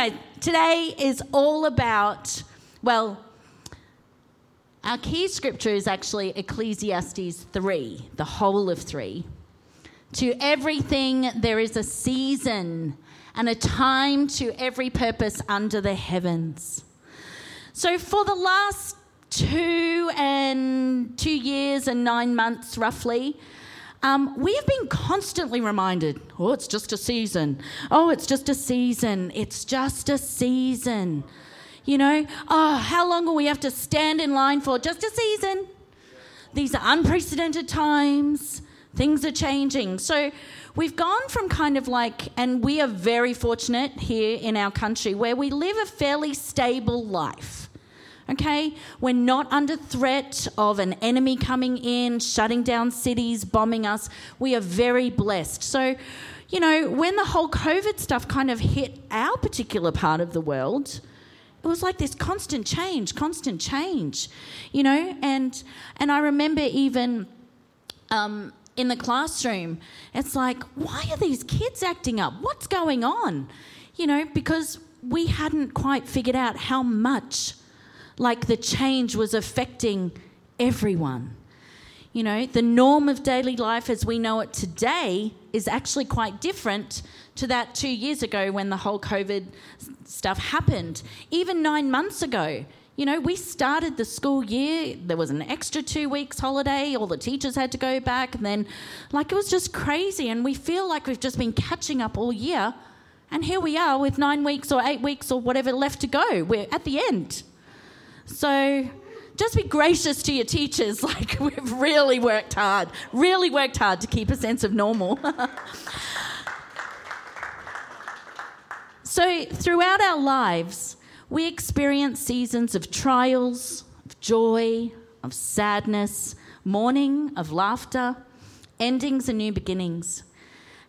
anyway, today is all about, well, our key scripture is actually Ecclesiastes 3, the whole of 3. To everything there is a season and a time to every purpose under the heavens. So, for the last two and two years and nine months, roughly, um, we have been constantly reminded oh, it's just a season. Oh, it's just a season. It's just a season. You know, oh, how long will we have to stand in line for? Just a season. These are unprecedented times. Things are changing. So we've gone from kind of like, and we are very fortunate here in our country where we live a fairly stable life. Okay? We're not under threat of an enemy coming in, shutting down cities, bombing us. We are very blessed. So, you know, when the whole COVID stuff kind of hit our particular part of the world, it was like this constant change, constant change, you know, and and I remember even um, in the classroom, it's like, why are these kids acting up? What's going on? You know, because we hadn't quite figured out how much like the change was affecting everyone. You know, the norm of daily life as we know it today is actually quite different to that two years ago when the whole COVID stuff happened. Even nine months ago, you know, we started the school year, there was an extra two weeks holiday, all the teachers had to go back, and then, like, it was just crazy. And we feel like we've just been catching up all year. And here we are with nine weeks or eight weeks or whatever left to go. We're at the end. So just be gracious to your teachers. Like, we've really worked hard, really worked hard to keep a sense of normal. so, throughout our lives, we experience seasons of trials, of joy, of sadness, mourning, of laughter, endings and new beginnings.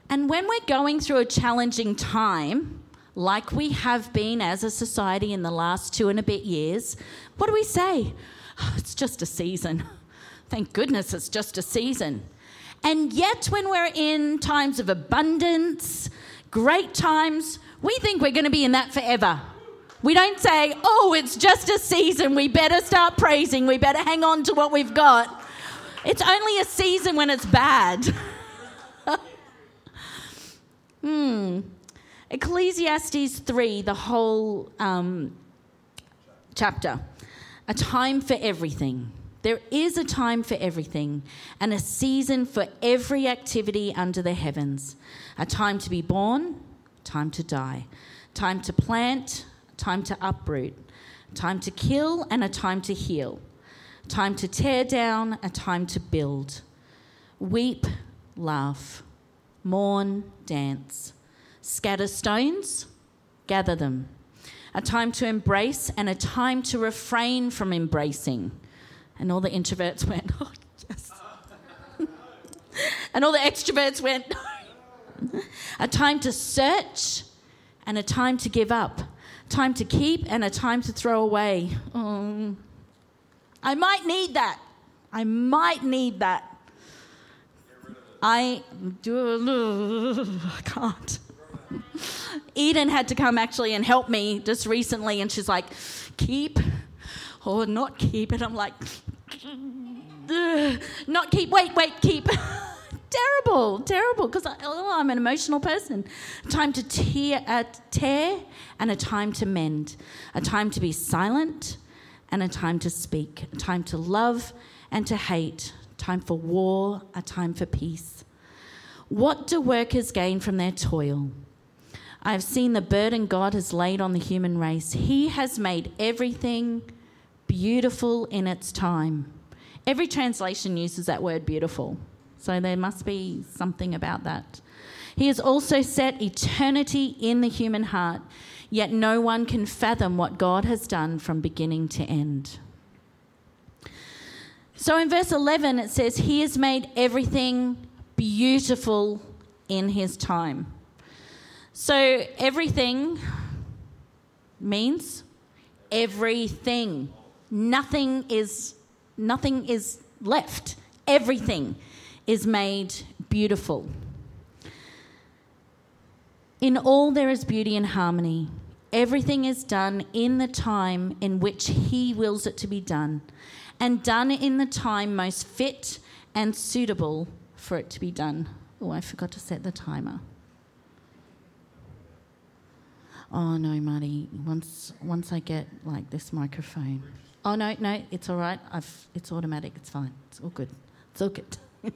And when we're going through a challenging time, like we have been as a society in the last two and a bit years, what do we say? It's just a season. Thank goodness it's just a season. And yet, when we're in times of abundance, great times, we think we're going to be in that forever. We don't say, oh, it's just a season. We better start praising. We better hang on to what we've got. It's only a season when it's bad. hmm. Ecclesiastes 3, the whole um, chapter. A time for everything. There is a time for everything and a season for every activity under the heavens. A time to be born, time to die, time to plant, time to uproot, time to kill, and a time to heal, time to tear down, a time to build, weep, laugh, mourn, dance, scatter stones, gather them, a time to embrace, and a time to refrain from embracing. And all the introverts went, oh, yes. and all the extroverts went, no. a time to search and a time to give up, time to keep and a time to throw away. Um, I might need that. I might need that. I do. I can't. Eden had to come actually and help me just recently, and she's like, "Keep or not keep," and I'm like, "Not keep. Wait, wait, keep." terrible, terrible, because oh, I'm an emotional person. Time to tear, uh, tear and a time to mend, a time to be silent and a time to speak, a time to love and to hate, time for war, a time for peace. What do workers gain from their toil? I have seen the burden God has laid on the human race. He has made everything beautiful in its time. Every translation uses that word beautiful. So there must be something about that. He has also set eternity in the human heart, yet no one can fathom what God has done from beginning to end. So in verse 11, it says, He has made everything beautiful in His time. So everything means everything. Nothing is, nothing is left. Everything is made beautiful. In all there is beauty and harmony. Everything is done in the time in which He wills it to be done, and done in the time most fit and suitable for it to be done. Oh, I forgot to set the timer. Oh no, Marty. Once once I get like this microphone. Oh no, no, it's all right. I've it's automatic. It's fine. It's all good. It's all good.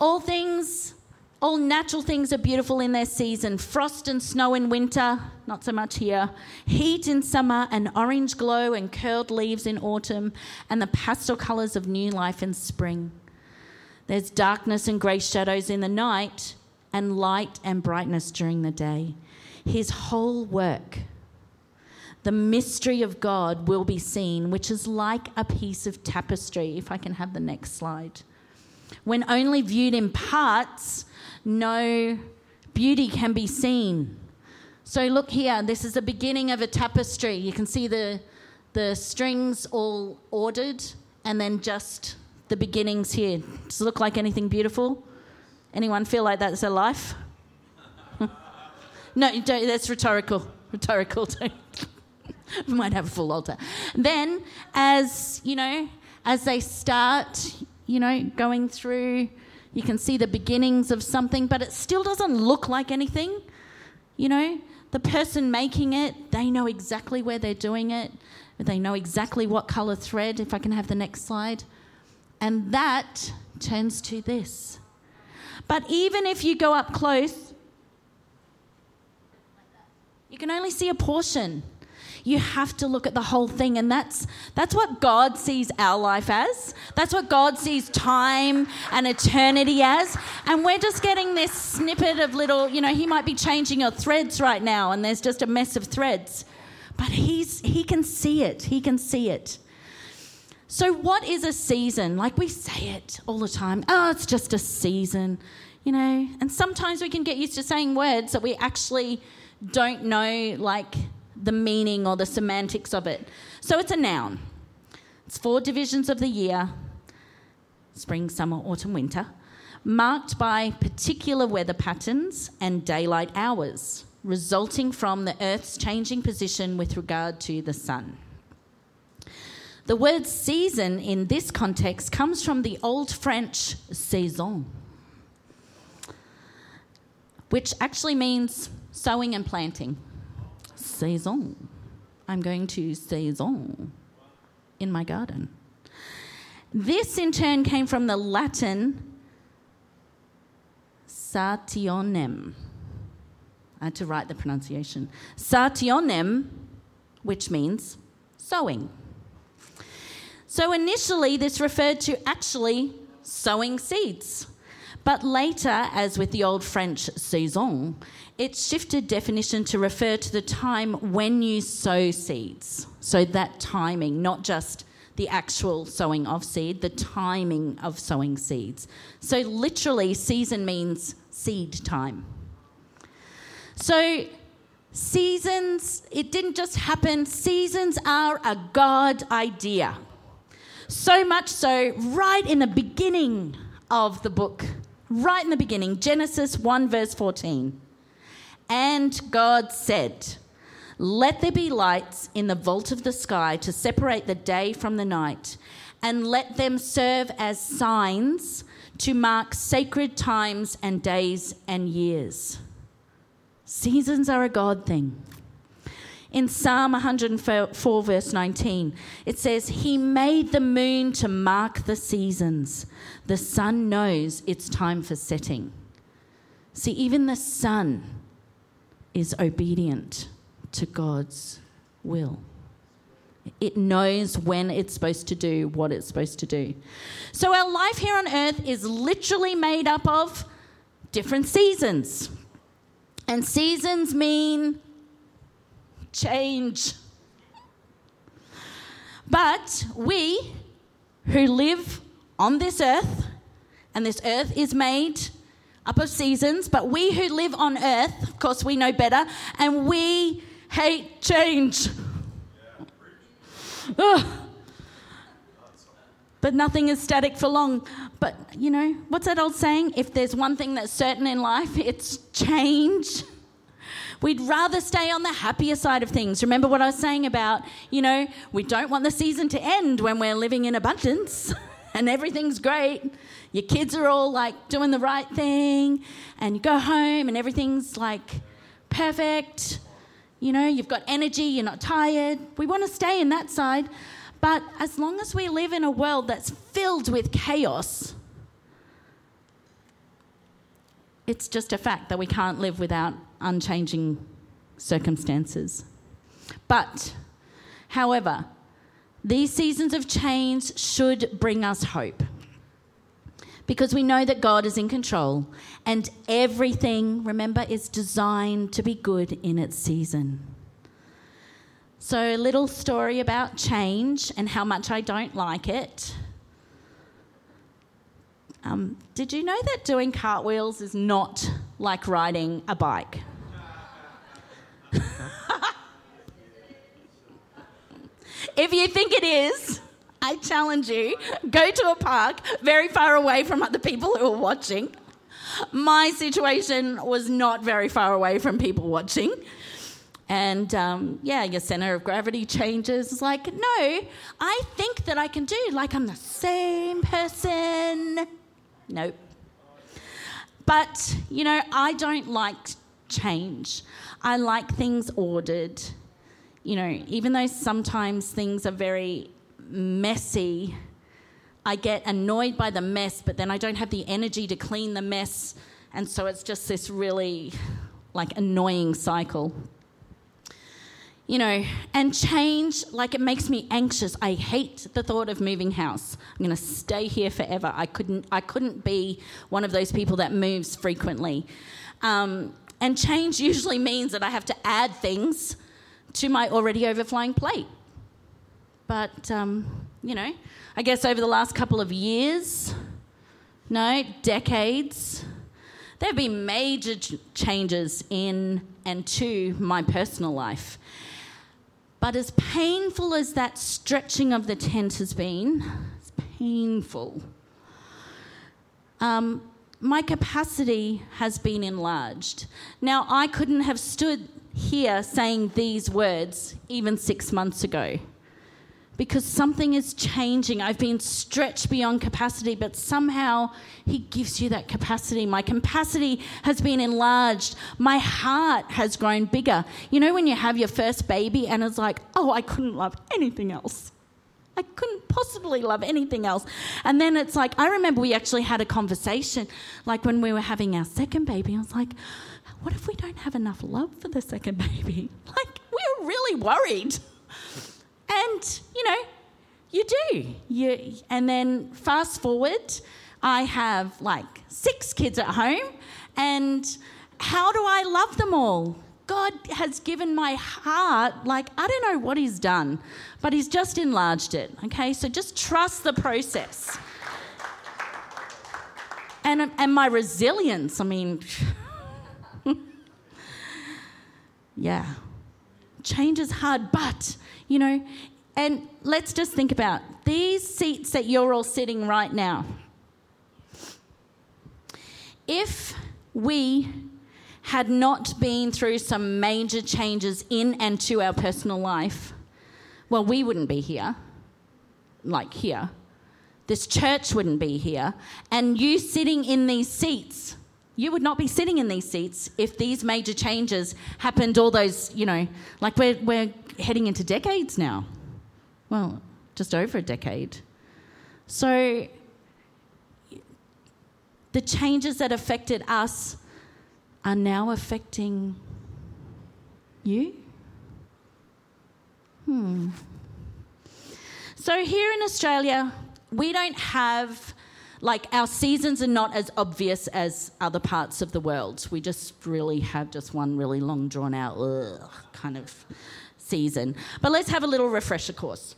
all things, all natural things are beautiful in their season. Frost and snow in winter, not so much here. Heat in summer, and orange glow and curled leaves in autumn, and the pastel colours of new life in spring. There's darkness and grey shadows in the night, and light and brightness during the day. His whole work, the mystery of God, will be seen, which is like a piece of tapestry. If I can have the next slide. When only viewed in parts, no beauty can be seen. So, look here, this is the beginning of a tapestry. You can see the, the strings all ordered, and then just the beginnings here. Does it look like anything beautiful? Anyone feel like that's their life? No, you don't, that's rhetorical. Rhetorical. we might have a full altar. Then, as you know, as they start, you know, going through, you can see the beginnings of something, but it still doesn't look like anything. You know, the person making it, they know exactly where they're doing it. They know exactly what color thread, if I can have the next slide. And that turns to this. But even if you go up close, you can only see a portion. You have to look at the whole thing, and that's that's what God sees our life as. That's what God sees time and eternity as. And we're just getting this snippet of little, you know, He might be changing your threads right now, and there's just a mess of threads. But He's He can see it. He can see it. So, what is a season? Like we say it all the time. Oh, it's just a season, you know. And sometimes we can get used to saying words that we actually don't know, like the meaning or the semantics of it. So, it's a noun. It's four divisions of the year spring, summer, autumn, winter marked by particular weather patterns and daylight hours, resulting from the Earth's changing position with regard to the sun. The word season in this context comes from the Old French saison, which actually means sowing and planting. Saison. I'm going to saison in my garden. This in turn came from the Latin sationem. I had to write the pronunciation. Sationem, which means sowing. So initially, this referred to actually sowing seeds. But later, as with the old French saison, it shifted definition to refer to the time when you sow seeds. So that timing, not just the actual sowing of seed, the timing of sowing seeds. So literally, season means seed time. So seasons, it didn't just happen, seasons are a God idea. So much so, right in the beginning of the book, right in the beginning, Genesis 1, verse 14. And God said, Let there be lights in the vault of the sky to separate the day from the night, and let them serve as signs to mark sacred times and days and years. Seasons are a God thing. In Psalm 104, verse 19, it says, He made the moon to mark the seasons. The sun knows it's time for setting. See, even the sun is obedient to God's will. It knows when it's supposed to do what it's supposed to do. So, our life here on earth is literally made up of different seasons. And seasons mean change. But we who live on this earth, and this earth is made up of seasons, but we who live on earth, of course, we know better, and we hate change. but nothing is static for long. But, you know, what's that old saying? If there's one thing that's certain in life, it's change. We'd rather stay on the happier side of things. Remember what I was saying about, you know, we don't want the season to end when we're living in abundance and everything's great. Your kids are all like doing the right thing, and you go home and everything's like perfect. You know, you've got energy, you're not tired. We want to stay in that side. But as long as we live in a world that's filled with chaos, it's just a fact that we can't live without unchanging circumstances. But, however, these seasons of change should bring us hope because we know that God is in control and everything, remember, is designed to be good in its season. So, a little story about change and how much I don't like it. Um, did you know that doing cartwheels is not like riding a bike? If you think it is, I challenge you go to a park very far away from other people who are watching. My situation was not very far away from people watching. And um, yeah, your center of gravity changes. It's like, no, I think that I can do, like I'm the same person. Nope. But, you know, I don't like change. I like things ordered. You know, even though sometimes things are very messy, I get annoyed by the mess, but then I don't have the energy to clean the mess. And so it's just this really like annoying cycle you know, and change, like it makes me anxious. I hate the thought of moving house. I'm going to stay here forever. I couldn't, I couldn't be one of those people that moves frequently. Um, and change usually means that I have to add things to my already overflowing plate. But, um, you know, I guess over the last couple of years, no, decades, there have been major ch- changes in and to my personal life. But as painful as that stretching of the tent has been, it's painful. Um, my capacity has been enlarged. Now, I couldn't have stood here saying these words even six months ago because something is changing. I've been stretched beyond capacity, but somehow He gives you that capacity. My capacity has been enlarged. My heart has grown bigger. You know, when you have your first baby and it's like, oh, I couldn't love anything else. I couldn't possibly love anything else. And then it's like, I remember we actually had a conversation, like when we were having our second baby. I was like, what if we don't have enough love for the second baby? Like, we were really worried. And, you know, you do. You, and then fast forward, I have like six kids at home, and how do I love them all? God has given my heart, like, I don't know what He's done, but He's just enlarged it. Okay, so just trust the process. And, and my resilience, I mean, yeah, change is hard, but you know, and let's just think about these seats that you're all sitting right now. If we had not been through some major changes in and to our personal life, well, we wouldn't be here, like here. This church wouldn't be here. And you sitting in these seats, you would not be sitting in these seats if these major changes happened all those, you know, like we're, we're heading into decades now. Well, just over a decade. So the changes that affected us are now affecting you? Hmm. So here in Australia, we don't have like our seasons are not as obvious as other parts of the world. We just really have just one really long drawn out ugh, kind of season. But let's have a little refresher course.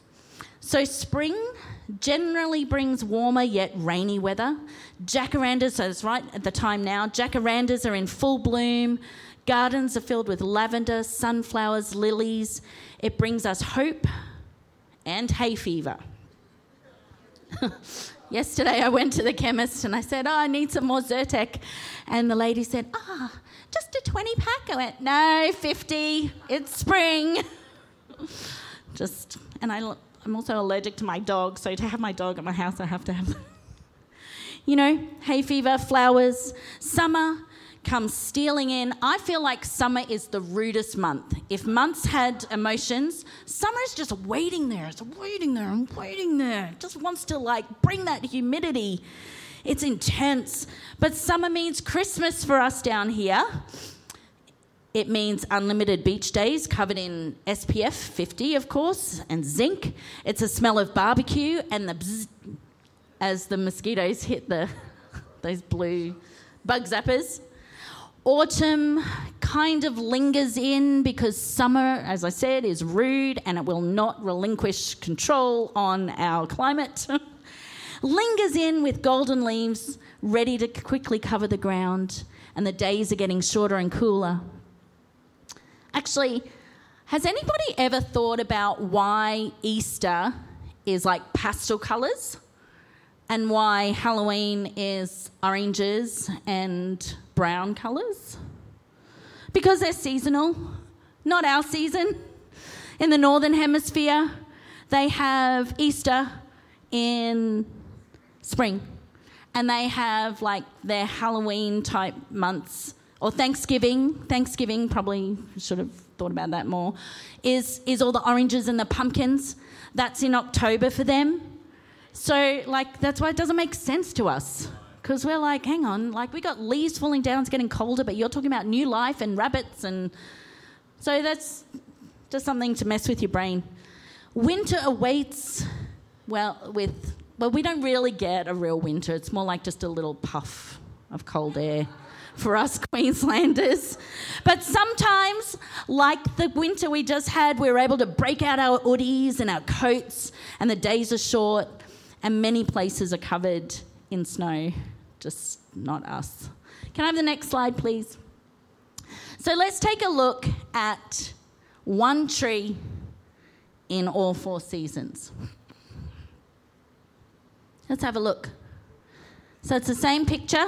So, spring generally brings warmer yet rainy weather. Jacarandas, so it's right at the time now, jacarandas are in full bloom. Gardens are filled with lavender, sunflowers, lilies. It brings us hope and hay fever. Yesterday I went to the chemist and I said, Oh, I need some more Zyrtec. And the lady said, Ah, oh, just a 20 pack. I went, No, 50. It's spring. just, and I, I'm also allergic to my dog, so to have my dog at my house, I have to have, you know, hay fever, flowers, summer comes stealing in. I feel like summer is the rudest month. If months had emotions, summer is just waiting there. It's waiting there and waiting there. It just wants to like bring that humidity. It's intense. But summer means Christmas for us down here. It means unlimited beach days covered in SPF 50, of course, and zinc. It's a smell of barbecue and the as the mosquitoes hit the those blue bug zappers. Autumn kind of lingers in because summer, as I said, is rude and it will not relinquish control on our climate. lingers in with golden leaves ready to quickly cover the ground, and the days are getting shorter and cooler. Actually, has anybody ever thought about why Easter is like pastel colours and why Halloween is oranges and brown colours? Because they're seasonal, not our season. In the Northern Hemisphere, they have Easter in spring and they have like their Halloween type months or Thanksgiving, Thanksgiving probably should have thought about that more, is, is all the oranges and the pumpkins. That's in October for them. So, like, that's why it doesn't make sense to us. Because we're like, hang on, like, we got leaves falling down, it's getting colder, but you're talking about new life and rabbits. And so that's just something to mess with your brain. Winter awaits, well, with, well, we don't really get a real winter. It's more like just a little puff of cold air for us Queenslanders. But sometimes, like the winter we just had, we were able to break out our hoodies and our coats, and the days are short, and many places are covered in snow, just not us. Can I have the next slide, please? So let's take a look at one tree in all four seasons. Let's have a look. So it's the same picture.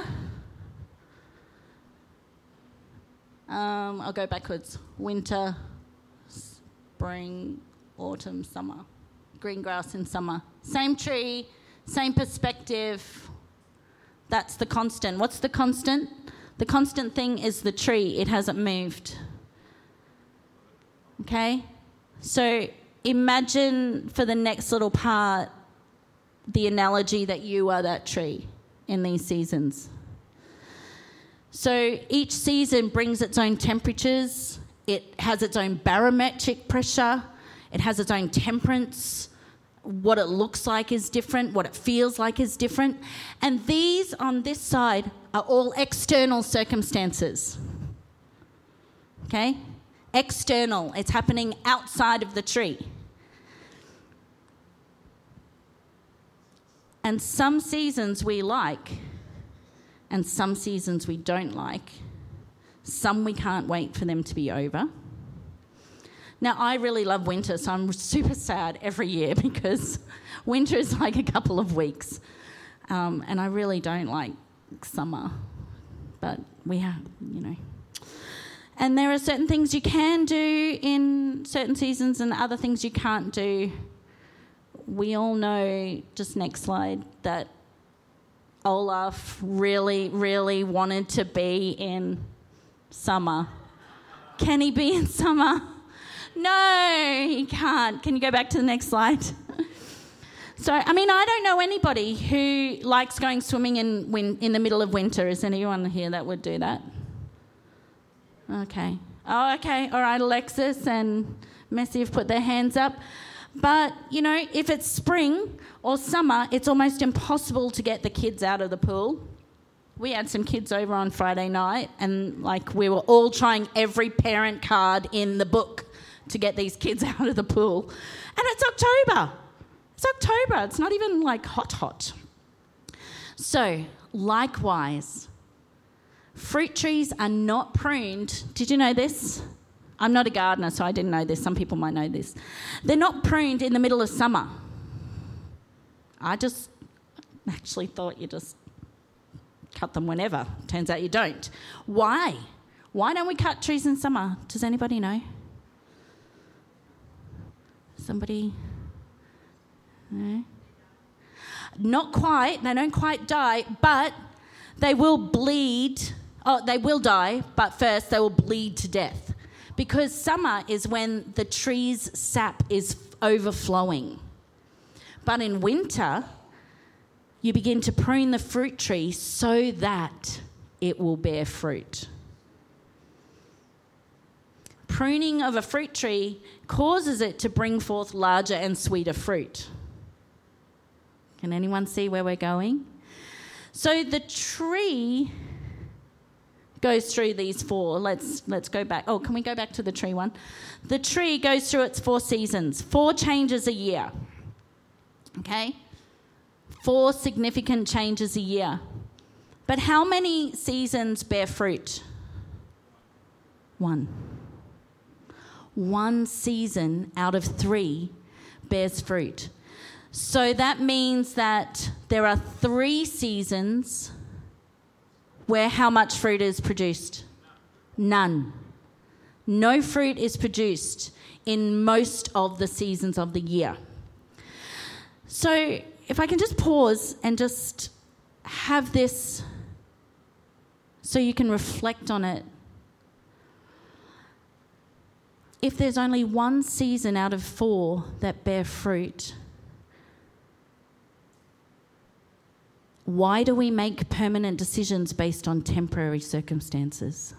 Um, I'll go backwards. Winter, spring, autumn, summer. Green grass in summer. Same tree, same perspective. That's the constant. What's the constant? The constant thing is the tree, it hasn't moved. Okay? So imagine for the next little part the analogy that you are that tree in these seasons. So each season brings its own temperatures, it has its own barometric pressure, it has its own temperance. What it looks like is different, what it feels like is different. And these on this side are all external circumstances. Okay? External, it's happening outside of the tree. And some seasons we like, and some seasons we don't like. Some we can't wait for them to be over. Now, I really love winter, so I'm super sad every year because winter is like a couple of weeks. Um, and I really don't like summer, but we have, you know. And there are certain things you can do in certain seasons and other things you can't do. We all know, just next slide, that Olaf really, really wanted to be in summer. Can he be in summer? No, he can't. Can you go back to the next slide? So, I mean, I don't know anybody who likes going swimming in, win- in the middle of winter. Is anyone here that would do that? Okay. Oh, okay. All right, Alexis and Messi have put their hands up. But, you know, if it's spring or summer, it's almost impossible to get the kids out of the pool. We had some kids over on Friday night, and like we were all trying every parent card in the book to get these kids out of the pool. And it's October. It's October. It's not even like hot, hot. So, likewise, fruit trees are not pruned. Did you know this? I'm not a gardener, so I didn't know this. Some people might know this. They're not pruned in the middle of summer. I just actually thought you just cut them whenever. Turns out you don't. Why? Why don't we cut trees in summer? Does anybody know? Somebody? No? Not quite. They don't quite die, but they will bleed. Oh, they will die, but first they will bleed to death. Because summer is when the tree's sap is overflowing. But in winter, you begin to prune the fruit tree so that it will bear fruit. Pruning of a fruit tree causes it to bring forth larger and sweeter fruit. Can anyone see where we're going? So the tree goes through these four. Let's let's go back. Oh, can we go back to the tree one? The tree goes through its four seasons, four changes a year. Okay? Four significant changes a year. But how many seasons bear fruit? One. One season out of three bears fruit. So that means that there are three seasons where how much fruit is produced? None. No fruit is produced in most of the seasons of the year. So, if I can just pause and just have this so you can reflect on it. If there's only one season out of four that bear fruit, Why do we make permanent decisions based on temporary circumstances?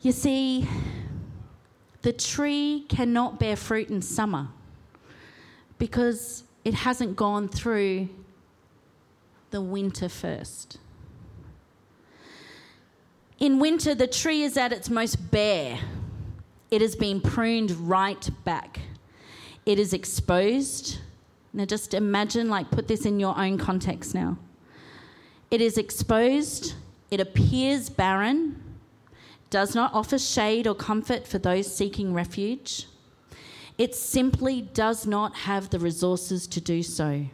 You see, the tree cannot bear fruit in summer because it hasn't gone through the winter first. In winter, the tree is at its most bare. It has been pruned right back. It is exposed. Now, just imagine, like, put this in your own context now. It is exposed, it appears barren, does not offer shade or comfort for those seeking refuge. It simply does not have the resources to do so.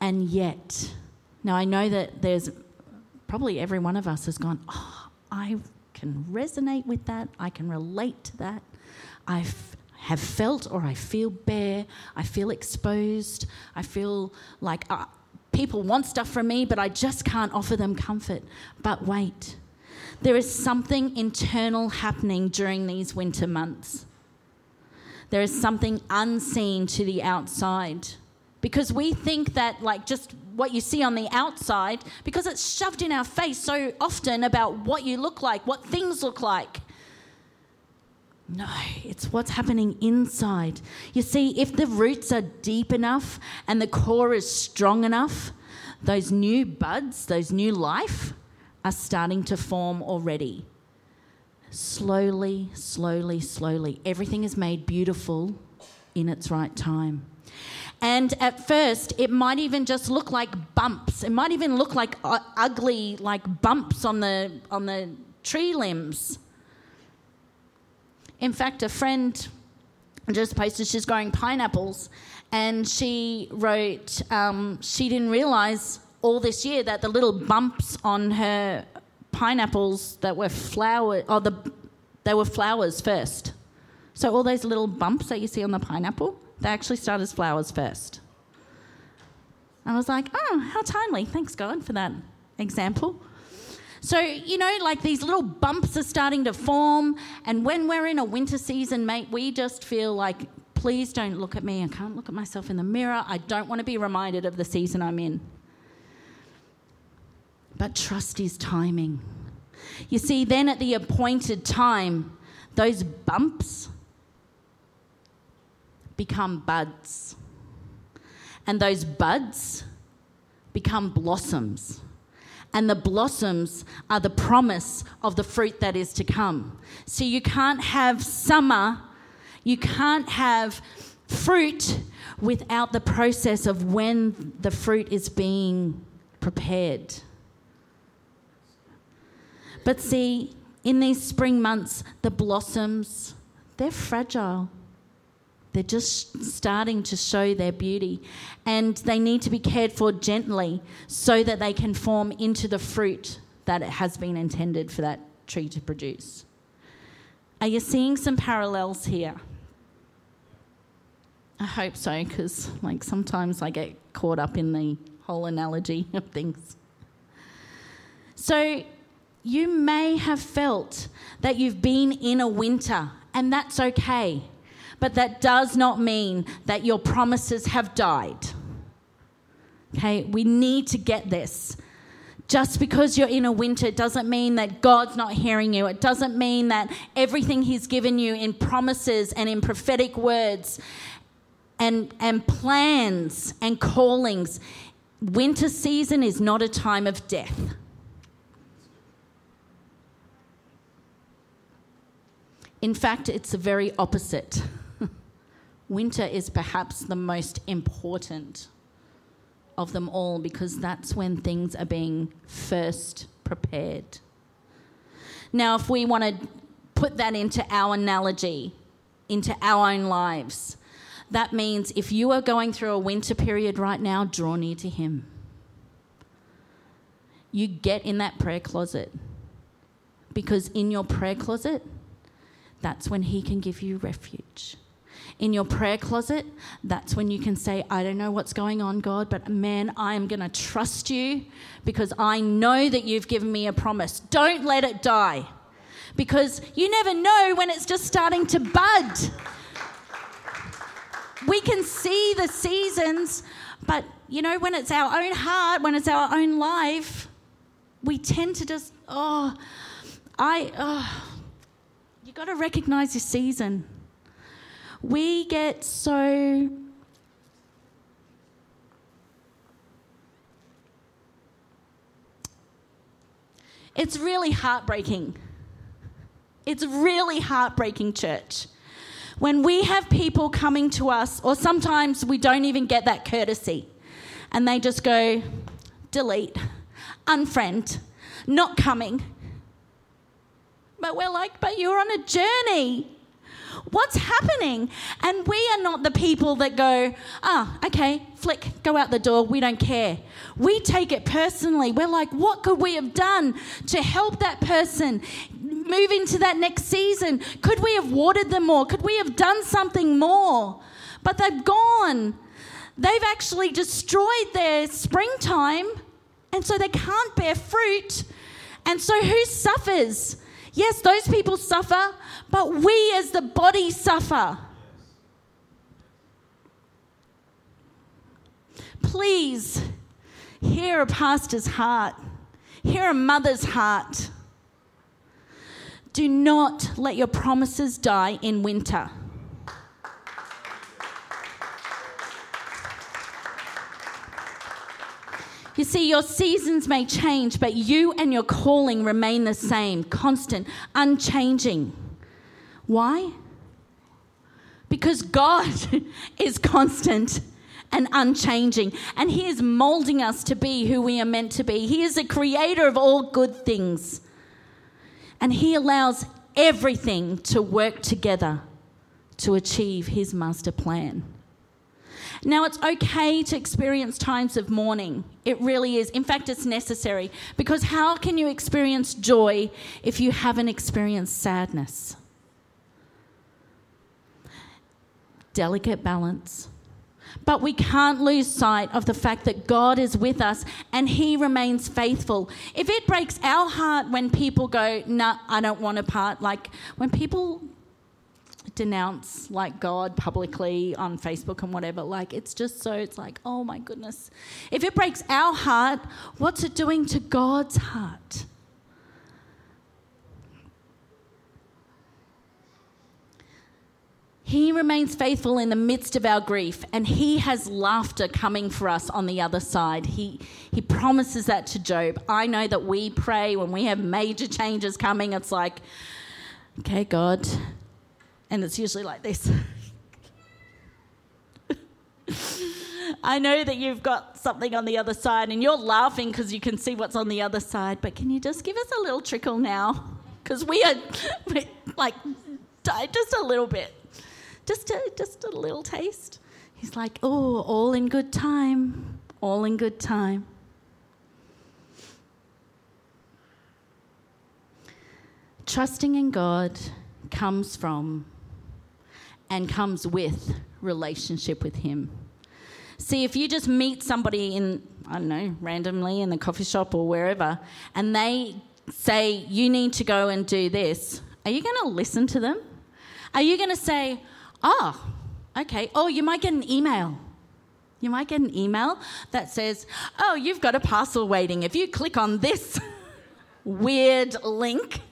And yet, now I know that there's probably every one of us has gone, oh, I can resonate with that. I can relate to that. I have felt or I feel bare. I feel exposed. I feel like uh, people want stuff from me, but I just can't offer them comfort. But wait, there is something internal happening during these winter months. There is something unseen to the outside because we think that like just what you see on the outside because it's shoved in our face so often about what you look like, what things look like. No, it's what's happening inside. You see, if the roots are deep enough and the core is strong enough, those new buds, those new life, are starting to form already. Slowly, slowly, slowly. Everything is made beautiful in its right time. And at first, it might even just look like bumps. It might even look like uh, ugly, like bumps on the, on the tree limbs. In fact, a friend just posted she's growing pineapples, and she wrote um, she didn't realize all this year that the little bumps on her pineapples that were flower, or the, they were flowers first. So all those little bumps that you see on the pineapple, they actually start as flowers first. I was like, oh, how timely. Thanks, God, for that example. So, you know, like these little bumps are starting to form. And when we're in a winter season, mate, we just feel like, please don't look at me. I can't look at myself in the mirror. I don't want to be reminded of the season I'm in. But trust his timing. You see, then at the appointed time, those bumps become buds. And those buds become blossoms. And the blossoms are the promise of the fruit that is to come. So you can't have summer, you can't have fruit without the process of when the fruit is being prepared. But see, in these spring months, the blossoms, they're fragile. They're just starting to show their beauty. And they need to be cared for gently so that they can form into the fruit that it has been intended for that tree to produce. Are you seeing some parallels here? I hope so, because like sometimes I get caught up in the whole analogy of things. So you may have felt that you've been in a winter, and that's okay. But that does not mean that your promises have died. Okay, we need to get this. Just because you're in a winter doesn't mean that God's not hearing you. It doesn't mean that everything He's given you in promises and in prophetic words and, and plans and callings, winter season is not a time of death. In fact, it's the very opposite. Winter is perhaps the most important of them all because that's when things are being first prepared. Now, if we want to put that into our analogy, into our own lives, that means if you are going through a winter period right now, draw near to Him. You get in that prayer closet because in your prayer closet, that's when He can give you refuge. In your prayer closet, that's when you can say, I don't know what's going on, God, but man, I am going to trust you because I know that you've given me a promise. Don't let it die because you never know when it's just starting to bud. We can see the seasons, but you know, when it's our own heart, when it's our own life, we tend to just, oh, I, oh, You've got to recognize your season. We get so It's really heartbreaking. It's really heartbreaking, church. When we have people coming to us, or sometimes we don't even get that courtesy, and they just go, delete, unfriend, not coming. But we're like, but you're on a journey. What's happening? And we are not the people that go, ah, oh, okay, flick, go out the door, we don't care. We take it personally. We're like, what could we have done to help that person move into that next season? Could we have watered them more? Could we have done something more? But they've gone. They've actually destroyed their springtime, and so they can't bear fruit. And so who suffers? Yes, those people suffer, but we as the body suffer. Please hear a pastor's heart, hear a mother's heart. Do not let your promises die in winter. You see, your seasons may change, but you and your calling remain the same, constant, unchanging. Why? Because God is constant and unchanging, and He is molding us to be who we are meant to be. He is the creator of all good things, and He allows everything to work together to achieve His master plan. Now, it's okay to experience times of mourning. It really is. In fact, it's necessary because how can you experience joy if you haven't experienced sadness? Delicate balance. But we can't lose sight of the fact that God is with us and He remains faithful. If it breaks our heart when people go, nah, I don't want to part, like when people denounce like God publicly on Facebook and whatever. Like it's just so it's like, oh my goodness. If it breaks our heart, what's it doing to God's heart? He remains faithful in the midst of our grief, and He has laughter coming for us on the other side. He, he promises that to Job. I know that we pray when we have major changes coming, it's like, okay, God, and it's usually like this. I know that you've got something on the other side and you're laughing because you can see what's on the other side, but can you just give us a little trickle now? because we are like just a little bit, just a, just a little taste. He's like, oh, all in good time, all in good time. Trusting in God comes from and comes with relationship with Him. See, if you just meet somebody in, I don't know, randomly in the coffee shop or wherever, and they say, you need to go and do this, are you going to listen to them? Are you going to say, oh, okay, oh, you might get an email. You might get an email that says, oh, you've got a parcel waiting. If you click on this weird link,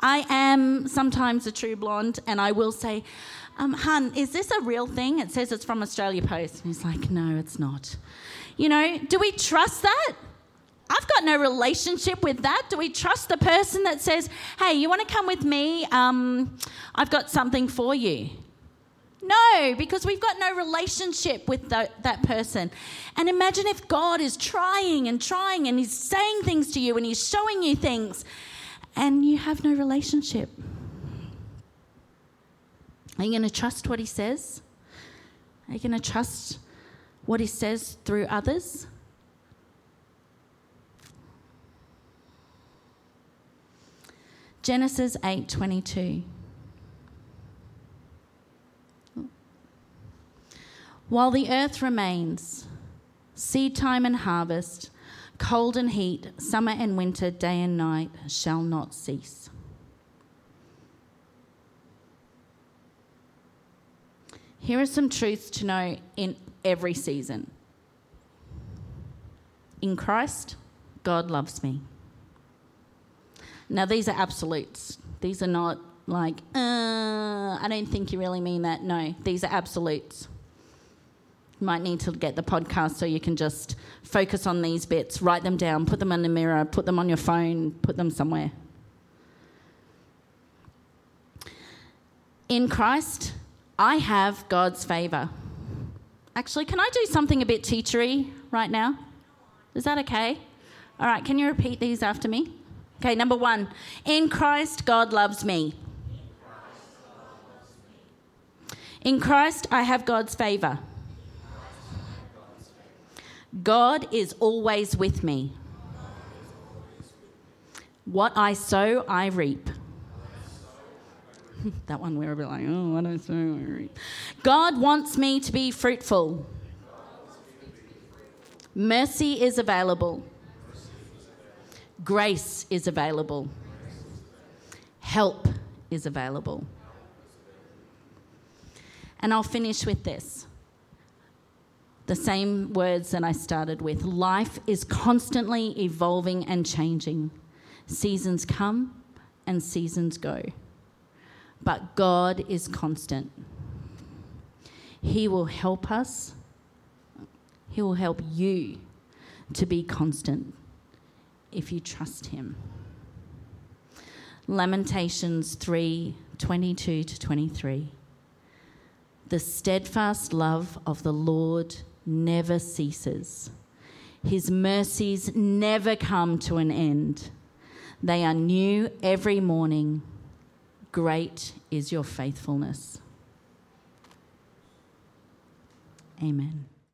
I am sometimes a true blonde, and I will say, um, Hun, is this a real thing? It says it's from Australia Post. And he's like, No, it's not. You know, do we trust that? I've got no relationship with that. Do we trust the person that says, Hey, you want to come with me? Um, I've got something for you. No, because we've got no relationship with the, that person. And imagine if God is trying and trying and He's saying things to you and He's showing you things and you have no relationship. Are you going to trust what He says? Are you going to trust what He says through others? Genesis 8:22 While the earth remains, seed time and harvest, cold and heat, summer and winter, day and night shall not cease. Here are some truths to know in every season. In Christ, God loves me. Now, these are absolutes. These are not like, uh, I don't think you really mean that. No, these are absolutes. Might need to get the podcast so you can just focus on these bits, write them down, put them in the mirror, put them on your phone, put them somewhere. In Christ, I have God's favour. Actually, can I do something a bit teachery right now? Is that okay? All right, can you repeat these after me? Okay, number one In Christ, God loves me. In Christ, I have God's favour. God is always with me. What I sow, I reap. that one we were a bit like, oh, what I sow, I reap. God wants me to be fruitful. Mercy is available. Grace is available. Help is available. And I'll finish with this the same words that I started with. Life is constantly evolving and changing. Seasons come and seasons go. But God is constant. He will help us, He will help you to be constant if you trust Him. Lamentations 3 22 to 23. The steadfast love of the Lord never ceases, His mercies never come to an end. They are new every morning. Great is your faithfulness. Amen.